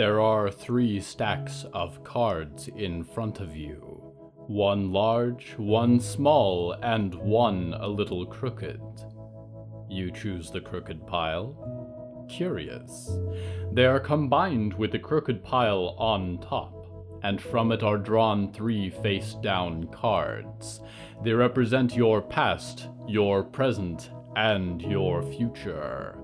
There are three stacks of cards in front of you one large, one small, and one a little crooked. You choose the crooked pile. Curious. They are combined with the crooked pile on top, and from it are drawn three face down cards. They represent your past, your present, and your future.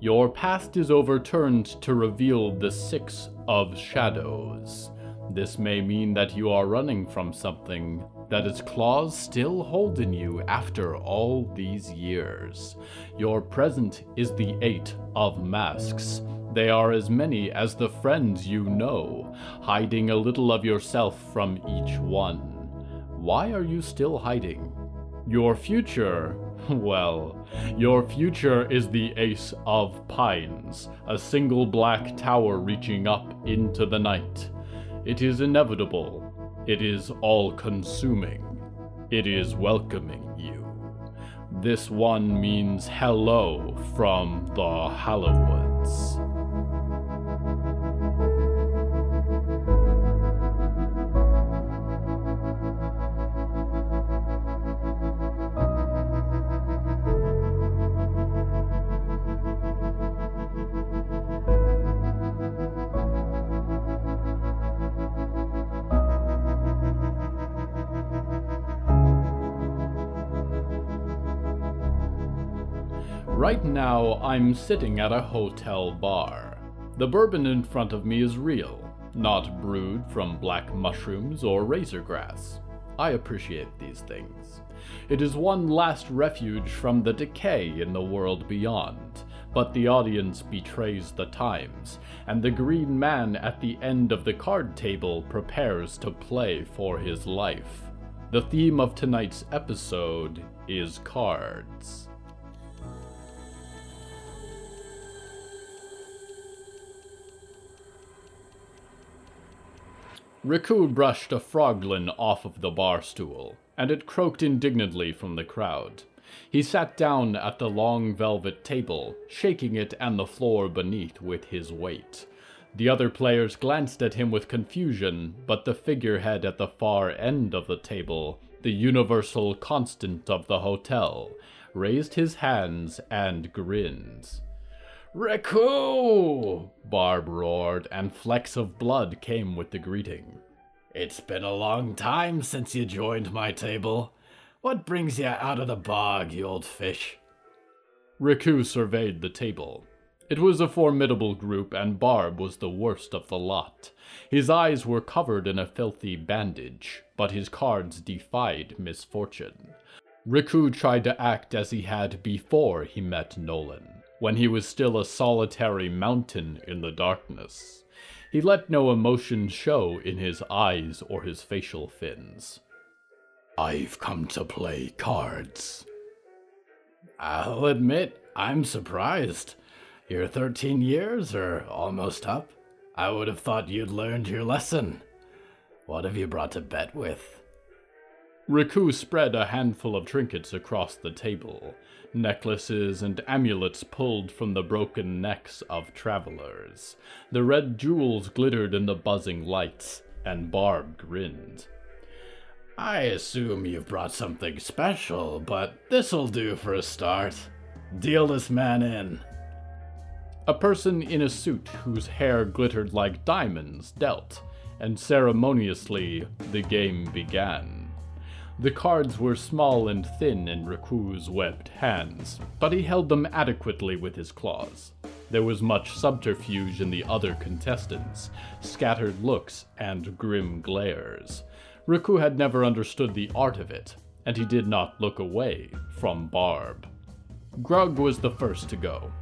Your past is overturned to reveal the Six of Shadows. This may mean that you are running from something, that its claws still hold in you after all these years. Your present is the Eight of Masks. They are as many as the friends you know, hiding a little of yourself from each one. Why are you still hiding? Your future well, your future is the Ace of Pines, a single black tower reaching up into the night. It is inevitable. It is all consuming. It is welcoming you. This one means hello from the Hallowoods. I'm sitting at a hotel bar. The bourbon in front of me is real, not brewed from black mushrooms or razor grass. I appreciate these things. It is one last refuge from the decay in the world beyond, but the audience betrays the times, and the green man at the end of the card table prepares to play for his life. The theme of tonight's episode is cards. Riku brushed a froglin off of the bar stool, and it croaked indignantly from the crowd. He sat down at the long velvet table, shaking it and the floor beneath with his weight. The other players glanced at him with confusion, but the figurehead at the far end of the table, the universal constant of the hotel, raised his hands and grinned. Riku! Barb roared, and flecks of blood came with the greeting. It's been a long time since you joined my table. What brings you out of the bog, you old fish? Riku surveyed the table. It was a formidable group, and Barb was the worst of the lot. His eyes were covered in a filthy bandage, but his cards defied misfortune. Riku tried to act as he had before he met Nolan when he was still a solitary mountain in the darkness. He let no emotion show in his eyes or his facial fins. I've come to play cards. I'll admit, I'm surprised. You're 13 years, are almost up. I would have thought you'd learned your lesson. What have you brought to bet with? Riku spread a handful of trinkets across the table, necklaces and amulets pulled from the broken necks of travelers. The red jewels glittered in the buzzing lights, and Barb grinned. I assume you've brought something special, but this'll do for a start. Deal this man in. A person in a suit whose hair glittered like diamonds dealt, and ceremoniously the game began. The cards were small and thin in Riku's webbed hands, but he held them adequately with his claws. There was much subterfuge in the other contestants, scattered looks and grim glares. Riku had never understood the art of it, and he did not look away from Barb. Grug was the first to go.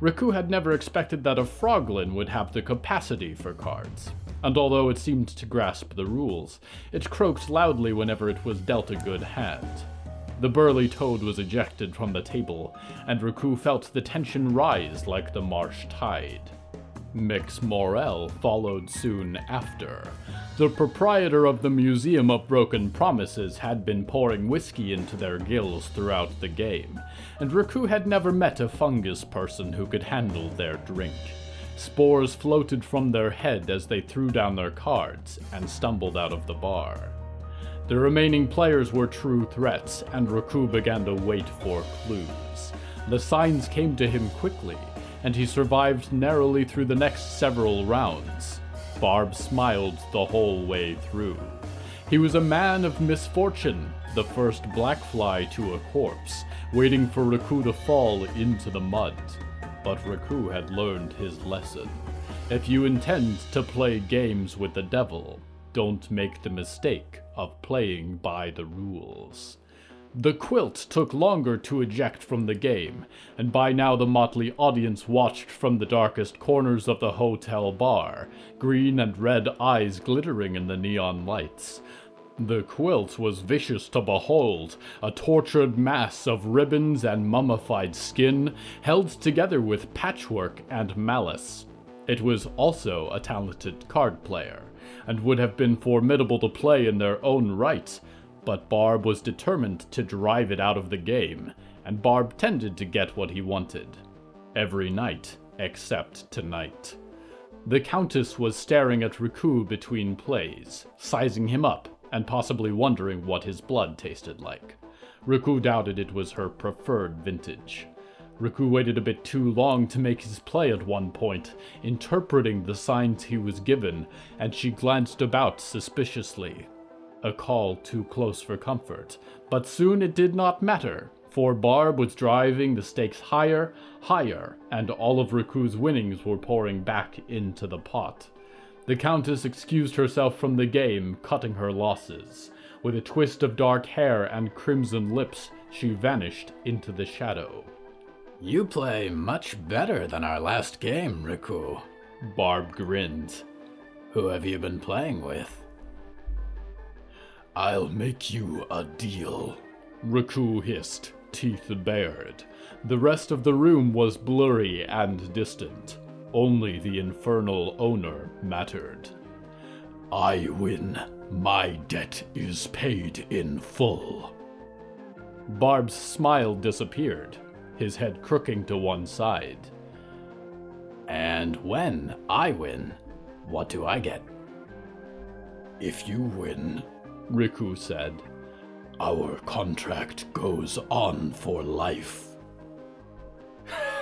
Riku had never expected that a Froglin would have the capacity for cards and although it seemed to grasp the rules, it croaked loudly whenever it was dealt a good hand. The burly toad was ejected from the table, and Riku felt the tension rise like the marsh tide. Mix Morel followed soon after. The proprietor of the Museum of Broken Promises had been pouring whiskey into their gills throughout the game, and Riku had never met a fungus person who could handle their drink. Spores floated from their head as they threw down their cards and stumbled out of the bar. The remaining players were true threats, and Riku began to wait for clues. The signs came to him quickly, and he survived narrowly through the next several rounds. Barb smiled the whole way through. He was a man of misfortune, the first black fly to a corpse, waiting for Riku to fall into the mud. But Riku had learned his lesson. If you intend to play games with the devil, don't make the mistake of playing by the rules. The quilt took longer to eject from the game, and by now the motley audience watched from the darkest corners of the hotel bar, green and red eyes glittering in the neon lights. The quilt was vicious to behold, a tortured mass of ribbons and mummified skin, held together with patchwork and malice. It was also a talented card player and would have been formidable to play in their own right, but Barb was determined to drive it out of the game, and Barb tended to get what he wanted. Every night, except tonight. The Countess was staring at Riku between plays, sizing him up, and possibly wondering what his blood tasted like. Riku doubted it was her preferred vintage. Riku waited a bit too long to make his play at one point, interpreting the signs he was given, and she glanced about suspiciously. A call too close for comfort, but soon it did not matter, for Barb was driving the stakes higher, higher, and all of Riku's winnings were pouring back into the pot. The Countess excused herself from the game, cutting her losses. With a twist of dark hair and crimson lips, she vanished into the shadow. You play much better than our last game, Riku. Barb grinned. Who have you been playing with? I'll make you a deal. Riku hissed, teeth bared. The rest of the room was blurry and distant. Only the infernal owner mattered. I win. My debt is paid in full. Barb's smile disappeared his head crooking to one side. And when I win, what do I get? If you win, Riku said, our contract goes on for life.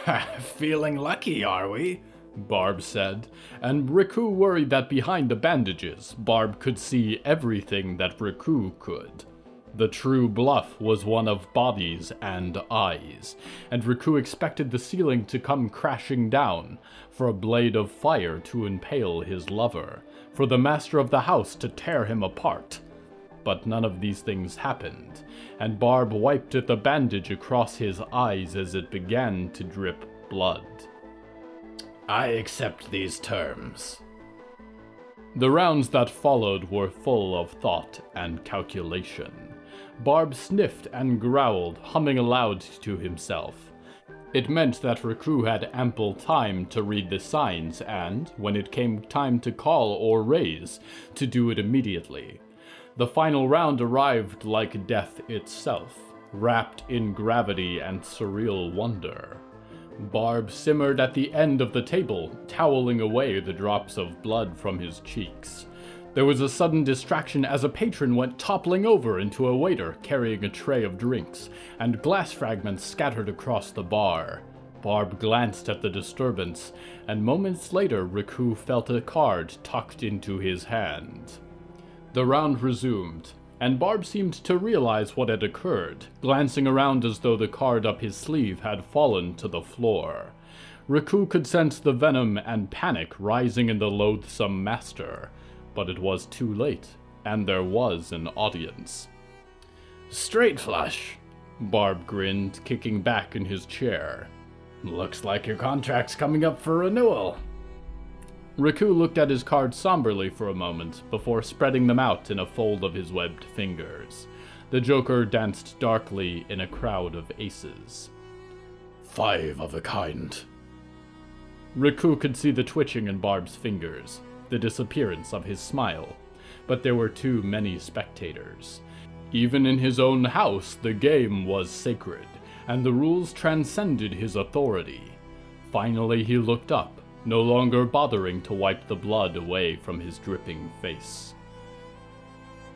Feeling lucky, are we? Barb said, and Riku worried that behind the bandages, Barb could see everything that Riku could. The true bluff was one of bodies and eyes, and Riku expected the ceiling to come crashing down, for a blade of fire to impale his lover, for the master of the house to tear him apart. But none of these things happened, and Barb wiped at the bandage across his eyes as it began to drip blood. I accept these terms. The rounds that followed were full of thought and calculation. Barb sniffed and growled, humming aloud to himself. It meant that Riku had ample time to read the signs and, when it came time to call or raise, to do it immediately. The final round arrived like death itself, wrapped in gravity and surreal wonder. Barb simmered at the end of the table, toweling away the drops of blood from his cheeks. There was a sudden distraction as a patron went toppling over into a waiter carrying a tray of drinks, and glass fragments scattered across the bar. Barb glanced at the disturbance, and moments later Riku felt a card tucked into his hand. The round resumed, and Barb seemed to realize what had occurred, glancing around as though the card up his sleeve had fallen to the floor. Riku could sense the venom and panic rising in the loathsome master but it was too late, and there was an audience. Straight flush, Barb grinned, kicking back in his chair. Looks like your contract's coming up for renewal. Riku looked at his cards somberly for a moment before spreading them out in a fold of his webbed fingers. The Joker danced darkly in a crowd of aces. Five of a kind. Riku could see the twitching in Barb's fingers the disappearance of his smile, but there were too many spectators. Even in his own house, the game was sacred, and the rules transcended his authority. Finally, he looked up, no longer bothering to wipe the blood away from his dripping face.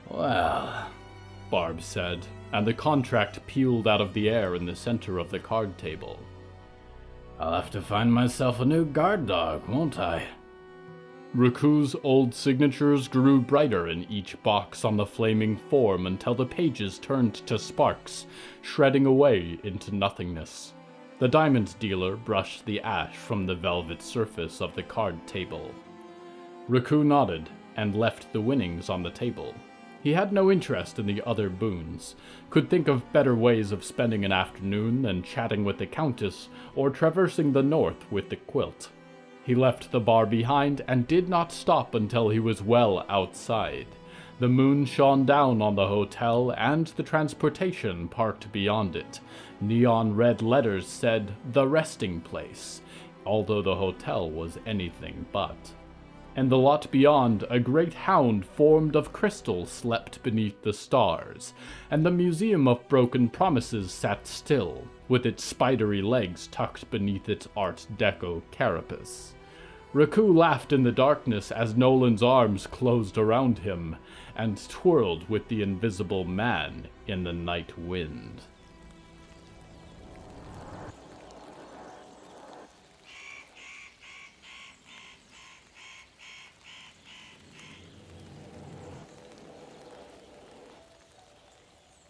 Well, Barb said, and the contract peeled out of the air in the center of the card table. I'll have to find myself a new guard dog, won't I? Riku's old signatures grew brighter in each box on the flaming form until the pages turned to sparks, shredding away into nothingness. The diamond dealer brushed the ash from the velvet surface of the card table. Riku nodded and left the winnings on the table. He had no interest in the other boons, could think of better ways of spending an afternoon than chatting with the Countess or traversing the north with the quilt. He left the bar behind and did not stop until he was well outside. The moon shone down on the hotel and the transportation parked beyond it. Neon red letters said, The Resting Place, although the hotel was anything but and the lot beyond a great hound formed of crystal slept beneath the stars, and the Museum of Broken Promises sat still, with its spidery legs tucked beneath its Art Deco carapace. Riku laughed in the darkness as Nolan's arms closed around him and twirled with the invisible man in the night wind.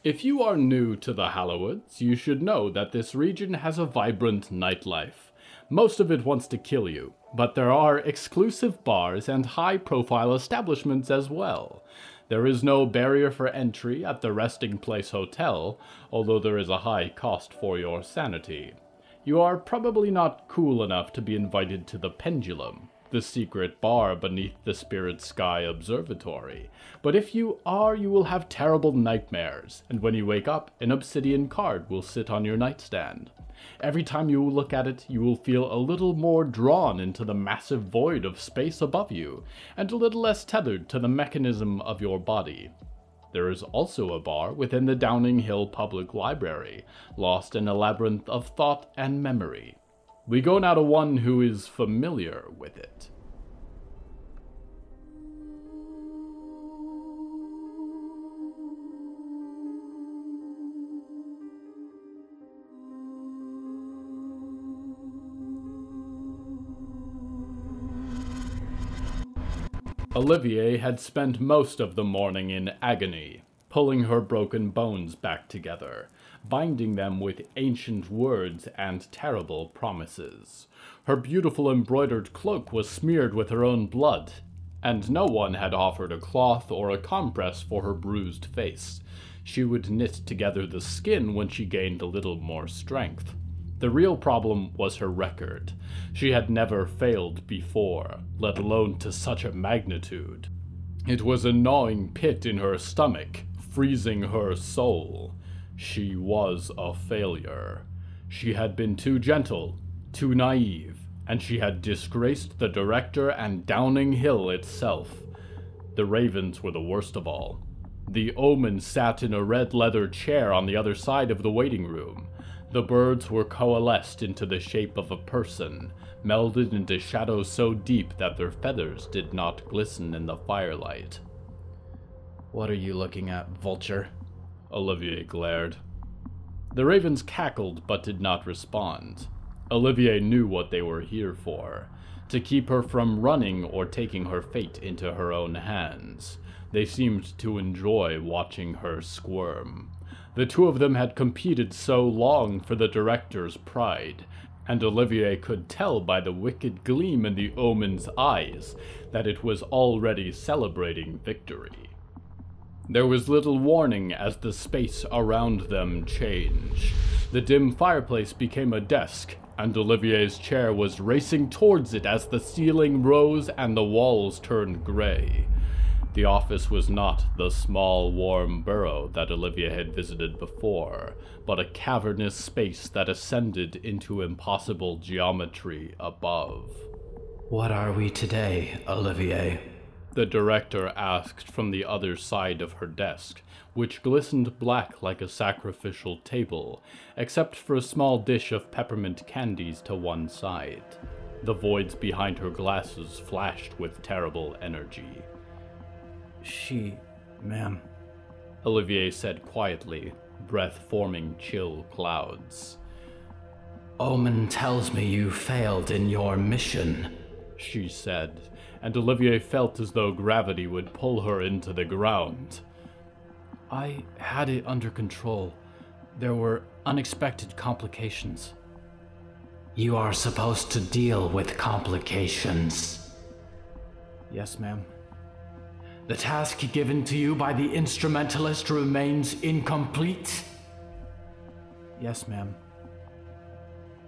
If you are new to the Hallowoods, you should know that this region has a vibrant nightlife. Most of it wants to kill you, but there are exclusive bars and high profile establishments as well. There is no barrier for entry at the Resting Place Hotel, although there is a high cost for your sanity. You are probably not cool enough to be invited to the Pendulum, the secret bar beneath the Spirit Sky Observatory. But if you are, you will have terrible nightmares, and when you wake up, an obsidian card will sit on your nightstand. Every time you look at it, you will feel a little more drawn into the massive void of space above you, and a little less tethered to the mechanism of your body. There is also a bar within the Downing Hill Public Library, lost in a labyrinth of thought and memory. We go now to one who is familiar with it. Olivier had spent most of the morning in agony, pulling her broken bones back together binding them with ancient words and terrible promises. Her beautiful embroidered cloak was smeared with her own blood, and no one had offered a cloth or a compress for her bruised face. She would knit together the skin when she gained a little more strength. The real problem was her record. She had never failed before, let alone to such a magnitude. It was a gnawing pit in her stomach, freezing her soul. She was a failure. She had been too gentle, too naive, and she had disgraced the director and Downing Hill itself. The ravens were the worst of all. The omen sat in a red leather chair on the other side of the waiting room. The birds were coalesced into the shape of a person, melded into shadows so deep that their feathers did not glisten in the firelight. What are you looking at, vulture? Olivier glared. The ravens cackled but did not respond. Olivier knew what they were here for to keep her from running or taking her fate into her own hands. They seemed to enjoy watching her squirm. The two of them had competed so long for the director's pride, and Olivier could tell by the wicked gleam in the omen's eyes that it was already celebrating victory. There was little warning as the space around them changed. The dim fireplace became a desk, and Olivier's chair was racing towards it as the ceiling rose and the walls turned gray. The office was not the small, warm burrow that Olivier had visited before, but a cavernous space that ascended into impossible geometry above. What are we today, Olivier? The director asked from the other side of her desk, which glistened black like a sacrificial table, except for a small dish of peppermint candies to one side. The voids behind her glasses flashed with terrible energy. She, ma'am. Olivier said quietly, breath forming chill clouds. Omen tells me you failed in your mission, she said, and Olivier felt as though gravity would pull her into the ground. I had it under control. There were unexpected complications. You are supposed to deal with complications. Yes, ma'am. The task given to you by the instrumentalist remains incomplete? Yes, ma'am.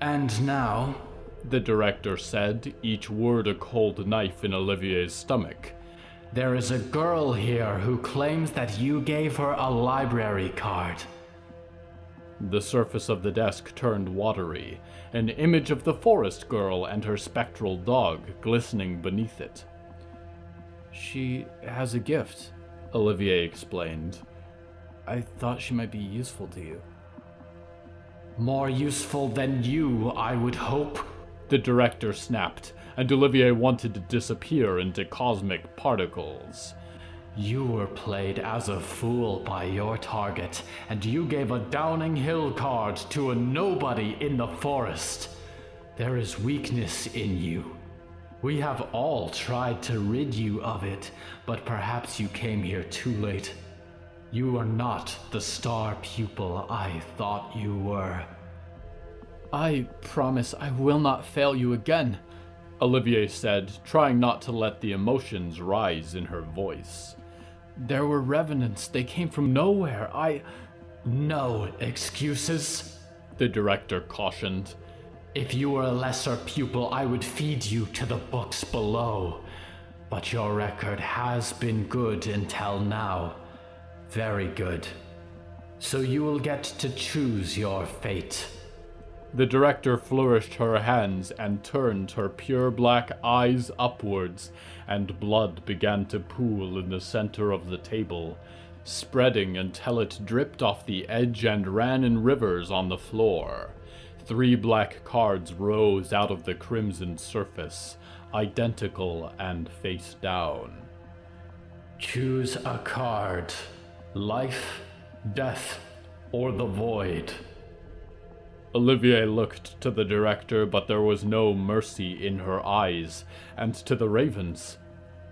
And now, the director said, each word a cold knife in Olivier's stomach. There is a girl here who claims that you gave her a library card. The surface of the desk turned watery, an image of the forest girl and her spectral dog glistening beneath it. She has a gift, Olivier explained. I thought she might be useful to you. More useful than you, I would hope, the director snapped, and Olivier wanted to disappear into cosmic particles. You were played as a fool by your target, and you gave a Downing Hill card to a nobody in the forest. There is weakness in you. We have all tried to rid you of it, but perhaps you came here too late. You are not the star pupil I thought you were. I promise I will not fail you again, Olivier said, trying not to let the emotions rise in her voice. There were revenants. They came from nowhere. I. No excuses, the director cautioned. If you were a lesser pupil, I would feed you to the books below. But your record has been good until now. Very good. So you will get to choose your fate. The director flourished her hands and turned her pure black eyes upwards, and blood began to pool in the center of the table, spreading until it dripped off the edge and ran in rivers on the floor. Three black cards rose out of the crimson surface, identical and face down. Choose a card life, death, or the void. Olivier looked to the director, but there was no mercy in her eyes, and to the ravens.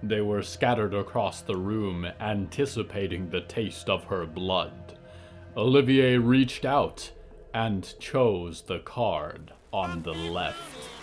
They were scattered across the room, anticipating the taste of her blood. Olivier reached out and chose the card on the left.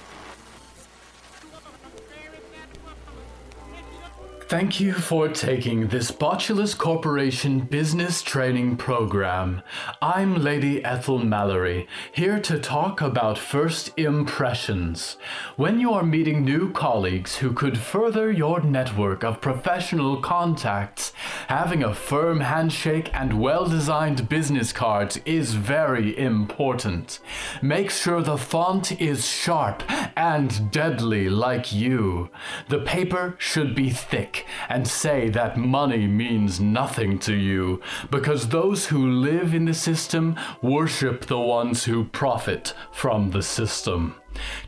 Thank you for taking this Botulus Corporation business training program. I'm Lady Ethel Mallory, here to talk about first impressions. When you are meeting new colleagues who could further your network of professional contacts, having a firm handshake and well designed business cards is very important. Make sure the font is sharp and deadly like you. The paper should be thick and say that money means nothing to you, because those who live in the system worship the ones who profit from the system.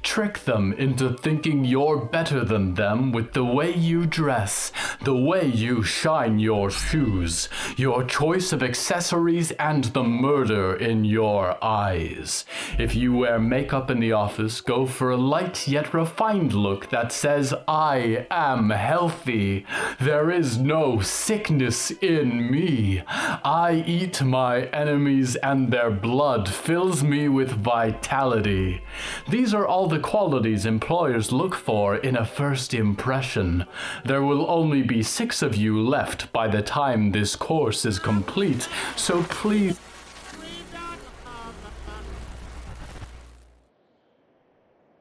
Trick them into thinking you're better than them with the way you dress, the way you shine your shoes, your choice of accessories, and the murder in your eyes. If you wear makeup in the office, go for a light yet refined look that says, I am healthy. There is no sickness in me. I eat my enemies, and their blood fills me with vitality. These are all the qualities employers look for in a first impression. There will only be six of you left by the time this course is complete, so please.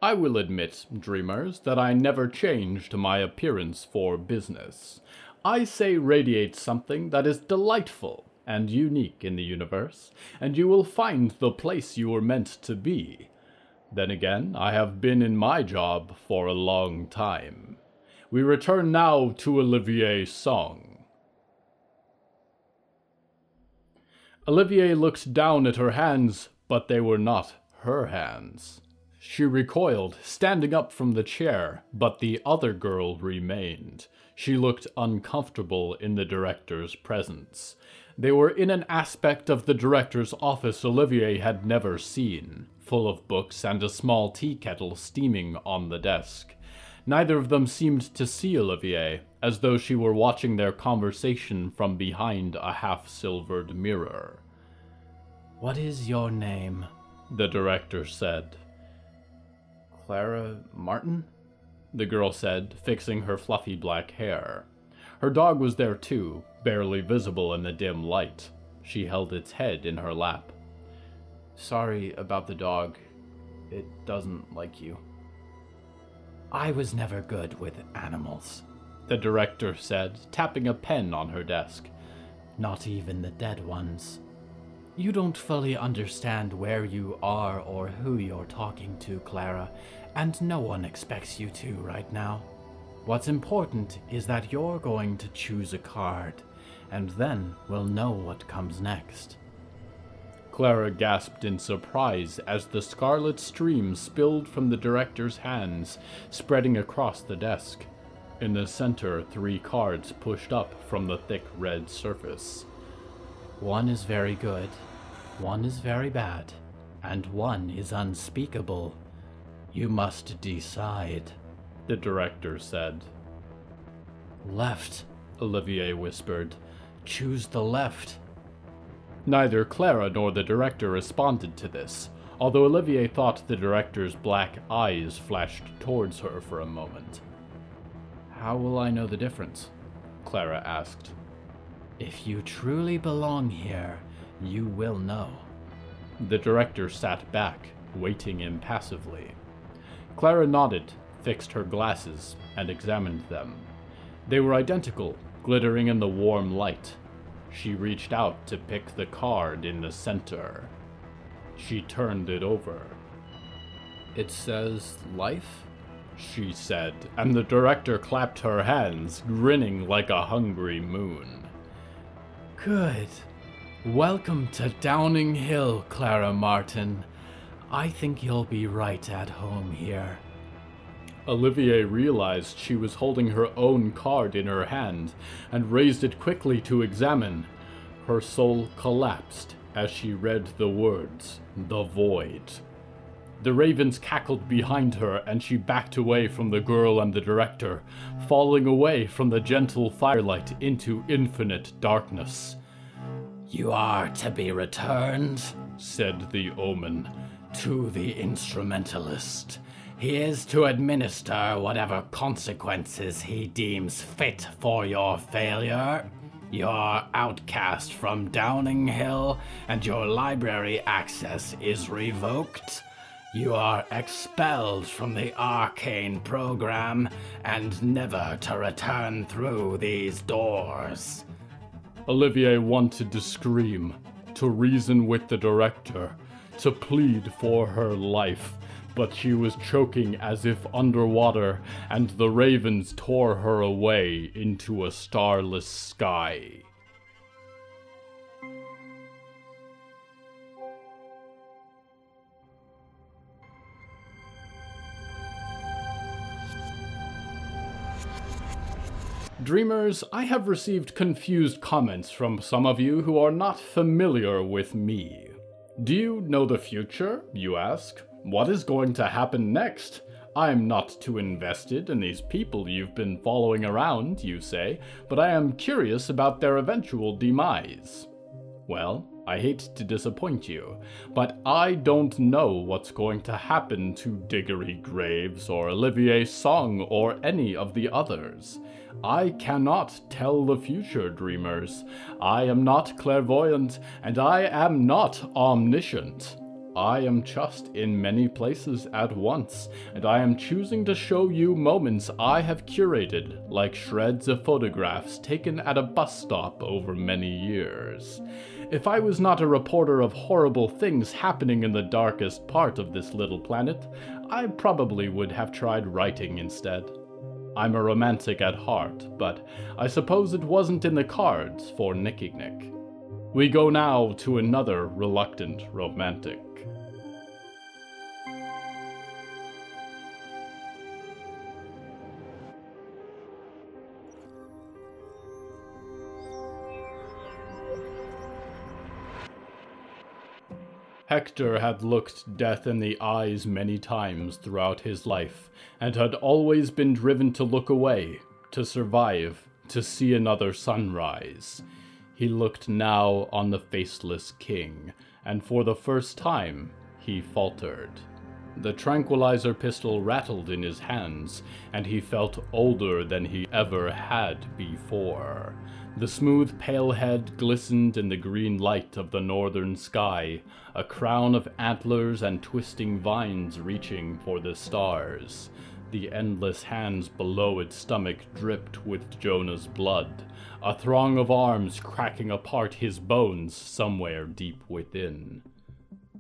I will admit, dreamers, that I never changed my appearance for business. I say radiate something that is delightful and unique in the universe, and you will find the place you were meant to be. Then again, I have been in my job for a long time. We return now to Olivier Song. Olivier looked down at her hands, but they were not her hands. She recoiled, standing up from the chair, but the other girl remained. She looked uncomfortable in the director's presence. They were in an aspect of the director's office Olivier had never seen, full of books and a small tea kettle steaming on the desk. Neither of them seemed to see Olivier, as though she were watching their conversation from behind a half silvered mirror. What is your name? The director said. Clara Martin? The girl said, fixing her fluffy black hair. Her dog was there too, barely visible in the dim light. She held its head in her lap. Sorry about the dog. It doesn't like you. I was never good with animals, the director said, tapping a pen on her desk. Not even the dead ones. You don't fully understand where you are or who you're talking to, Clara, and no one expects you to right now. What's important is that you're going to choose a card, and then we'll know what comes next. Clara gasped in surprise as the scarlet stream spilled from the director's hands, spreading across the desk. In the center, three cards pushed up from the thick red surface. One is very good, one is very bad, and one is unspeakable. You must decide, the director said. Left, Olivier whispered. Choose the left. Neither Clara nor the director responded to this, although Olivier thought the director's black eyes flashed towards her for a moment. How will I know the difference? Clara asked. If you truly belong here, you will know. The director sat back, waiting impassively. Clara nodded, fixed her glasses, and examined them. They were identical, glittering in the warm light, she reached out to pick the card in the center. She turned it over. It says life? She said, and the director clapped her hands, grinning like a hungry moon. Good. Welcome to Downing Hill, Clara Martin. I think you'll be right at home here. Olivier realized she was holding her own card in her hand and raised it quickly to examine. Her soul collapsed as she read the words, The Void. The ravens cackled behind her, and she backed away from the girl and the director, falling away from the gentle firelight into infinite darkness. You are to be returned, said the omen, to the instrumentalist. He is to administer whatever consequences he deems fit for your failure. You're outcast from Downing Hill, and your library access is revoked. You are expelled from the arcane program and never to return through these doors. Olivier wanted to scream, to reason with the director, to plead for her life but she was choking as if underwater, and the ravens tore her away into a starless sky. Dreamers, I have received confused comments from some of you who are not familiar with me. Do you know the future, you ask? What is going to happen next? I'm not too invested in these people you've been following around, you say, but I am curious about their eventual demise. Well, I hate to disappoint you, but I don't know what's going to happen to Diggory Graves or Olivier Song or any of the others. I cannot tell the future, dreamers. I am not clairvoyant, and I am not omniscient. I am just in many places at once, and I am choosing to show you moments I have curated, like shreds of photographs taken at a bus stop over many years. If I was not a reporter of horrible things happening in the darkest part of this little planet, I probably would have tried writing instead. I'm a romantic at heart, but I suppose it wasn't in the cards for Nicky Nick. We go now to another reluctant romantic. Hector had looked death in the eyes many times throughout his life, and had always been driven to look away, to survive, to see another sunrise. He looked now on the faceless king, and for the first time he faltered. The tranquilizer pistol rattled in his hands, and he felt older than he ever had before. The smooth pale head glistened in the green light of the northern sky, a crown of antlers and twisting vines reaching for the stars. The endless hands below its stomach dripped with Jonah's blood, a throng of arms cracking apart his bones somewhere deep within.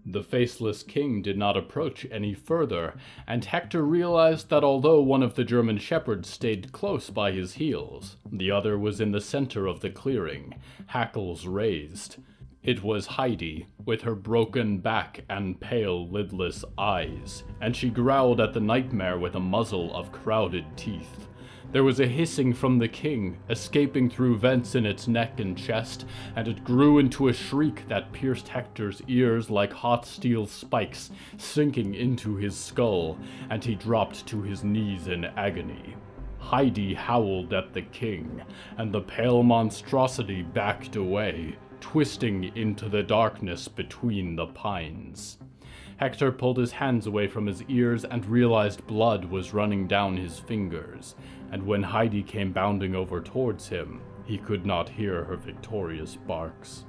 The faceless king did not approach any further, and Hector realized that although one of the German shepherds stayed close by his heels, the other was in the center of the clearing, hackles raised. It was Heidi, with her broken back and pale, lidless eyes, and she growled at the nightmare with a muzzle of crowded teeth. There was a hissing from the king, escaping through vents in its neck and chest, and it grew into a shriek that pierced Hector's ears like hot steel spikes, sinking into his skull, and he dropped to his knees in agony. Heidi howled at the king, and the pale monstrosity backed away, twisting into the darkness between the pines. Hector pulled his hands away from his ears and realized blood was running down his fingers and when Heidi came bounding over towards him, he could not hear her victorious barks.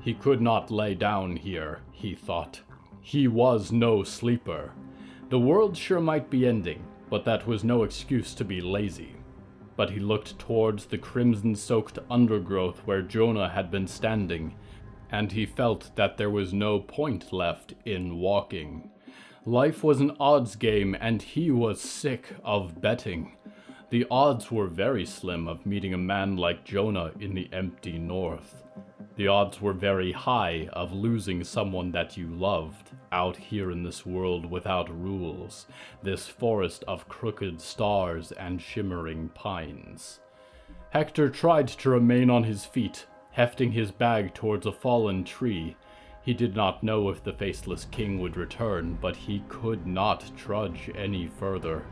He could not lay down here, he thought. He was no sleeper. The world sure might be ending, but that was no excuse to be lazy. But he looked towards the crimson soaked undergrowth where Jonah had been standing, and he felt that there was no point left in walking. Life was an odds game, and he was sick of betting. The odds were very slim of meeting a man like Jonah in the empty north. The odds were very high of losing someone that you loved out here in this world without rules, this forest of crooked stars and shimmering pines. Hector tried to remain on his feet, hefting his bag towards a fallen tree. He did not know if the faceless king would return, but he could not trudge any further.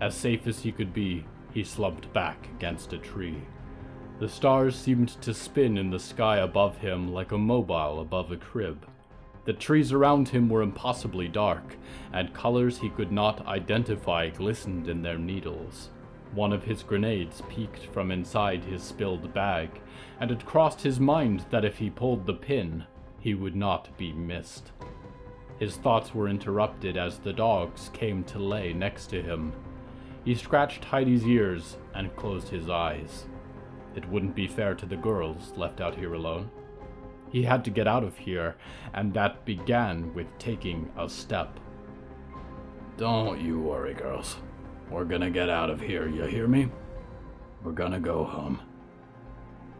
As safe as he could be, he slumped back against a tree. The stars seemed to spin in the sky above him like a mobile above a crib. The trees around him were impossibly dark, and colors he could not identify glistened in their needles. One of his grenades peeked from inside his spilled bag, and it crossed his mind that if he pulled the pin, he would not be missed. His thoughts were interrupted as the dogs came to lay next to him. He scratched Heidi's ears and closed his eyes. It wouldn't be fair to the girls left out here alone. He had to get out of here, and that began with taking a step. Don't you worry, girls. We're gonna get out of here, you hear me? We're gonna go home.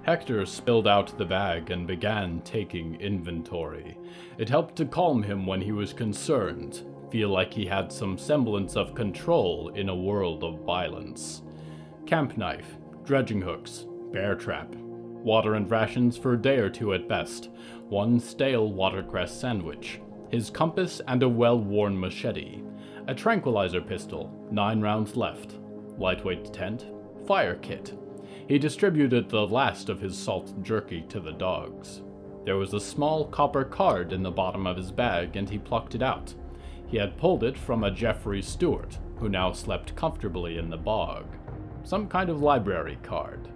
Hector spilled out the bag and began taking inventory. It helped to calm him when he was concerned, feel like he had some semblance of control in a world of violence. Camp knife, dredging hooks, bear trap, water and rations for a day or two at best, one stale watercress sandwich, his compass and a well worn machete, a tranquilizer pistol, nine rounds left, lightweight tent, fire kit. He distributed the last of his salt jerky to the dogs. There was a small copper card in the bottom of his bag, and he plucked it out. He had pulled it from a Jeffrey Stewart, who now slept comfortably in the bog. Some kind of library card.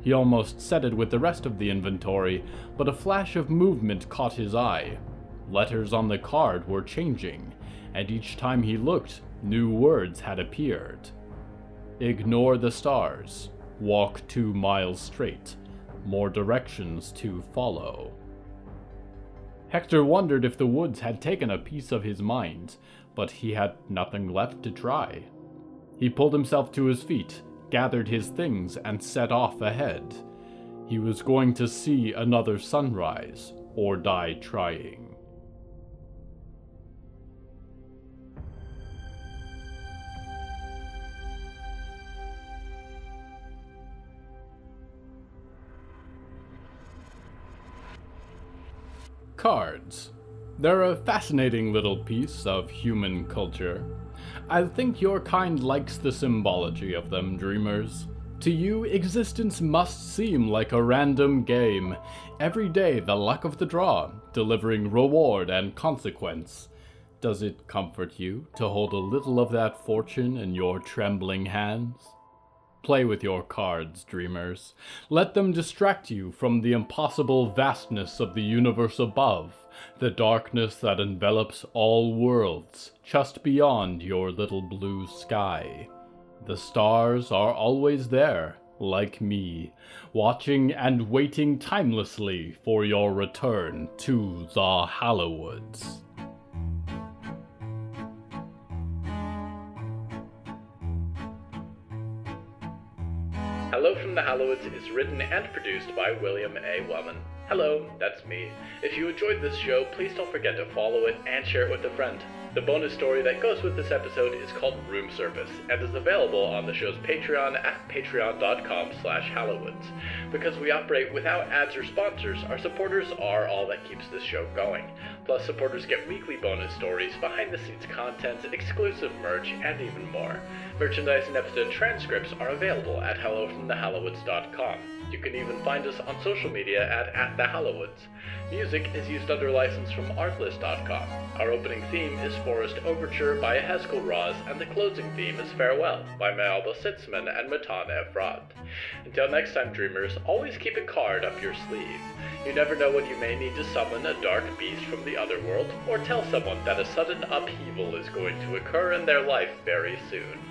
He almost set it with the rest of the inventory, but a flash of movement caught his eye. Letters on the card were changing, and each time he looked, new words had appeared. Ignore the stars. Walk two miles straight. More directions to follow. Hector wondered if the woods had taken a piece of his mind, but he had nothing left to try. He pulled himself to his feet, gathered his things, and set off ahead. He was going to see another sunrise, or die trying. Cards. They're a fascinating little piece of human culture. I think your kind likes the symbology of them, dreamers. To you, existence must seem like a random game. Every day, the luck of the draw, delivering reward and consequence. Does it comfort you to hold a little of that fortune in your trembling hands? Play with your cards, dreamers. Let them distract you from the impossible vastness of the universe above, the darkness that envelops all worlds, just beyond your little blue sky. The stars are always there, like me, watching and waiting timelessly for your return to the Hallowoods. Hello from the Hallowoods is written and produced by William A. Wellman. Hello, that's me. If you enjoyed this show, please don't forget to follow it and share it with a friend. The bonus story that goes with this episode is called Room Service and is available on the show's Patreon at patreon.com slash hallowoods. Because we operate without ads or sponsors, our supporters are all that keeps this show going. Plus, supporters get weekly bonus stories, behind-the-scenes content, exclusive merch, and even more. Merchandise and episode transcripts are available at hellofromthehallowoods.com. You can even find us on social media at, at the Hallowoods. Music is used under license from Artlist.com. Our opening theme is Forest Overture by Haskell Roz, and the closing theme is Farewell by Maya Belsitzman and Matan Ephrat. Until next time, dreamers, always keep a card up your sleeve. You never know when you may need to summon a dark beast from the other world, or tell someone that a sudden upheaval is going to occur in their life very soon.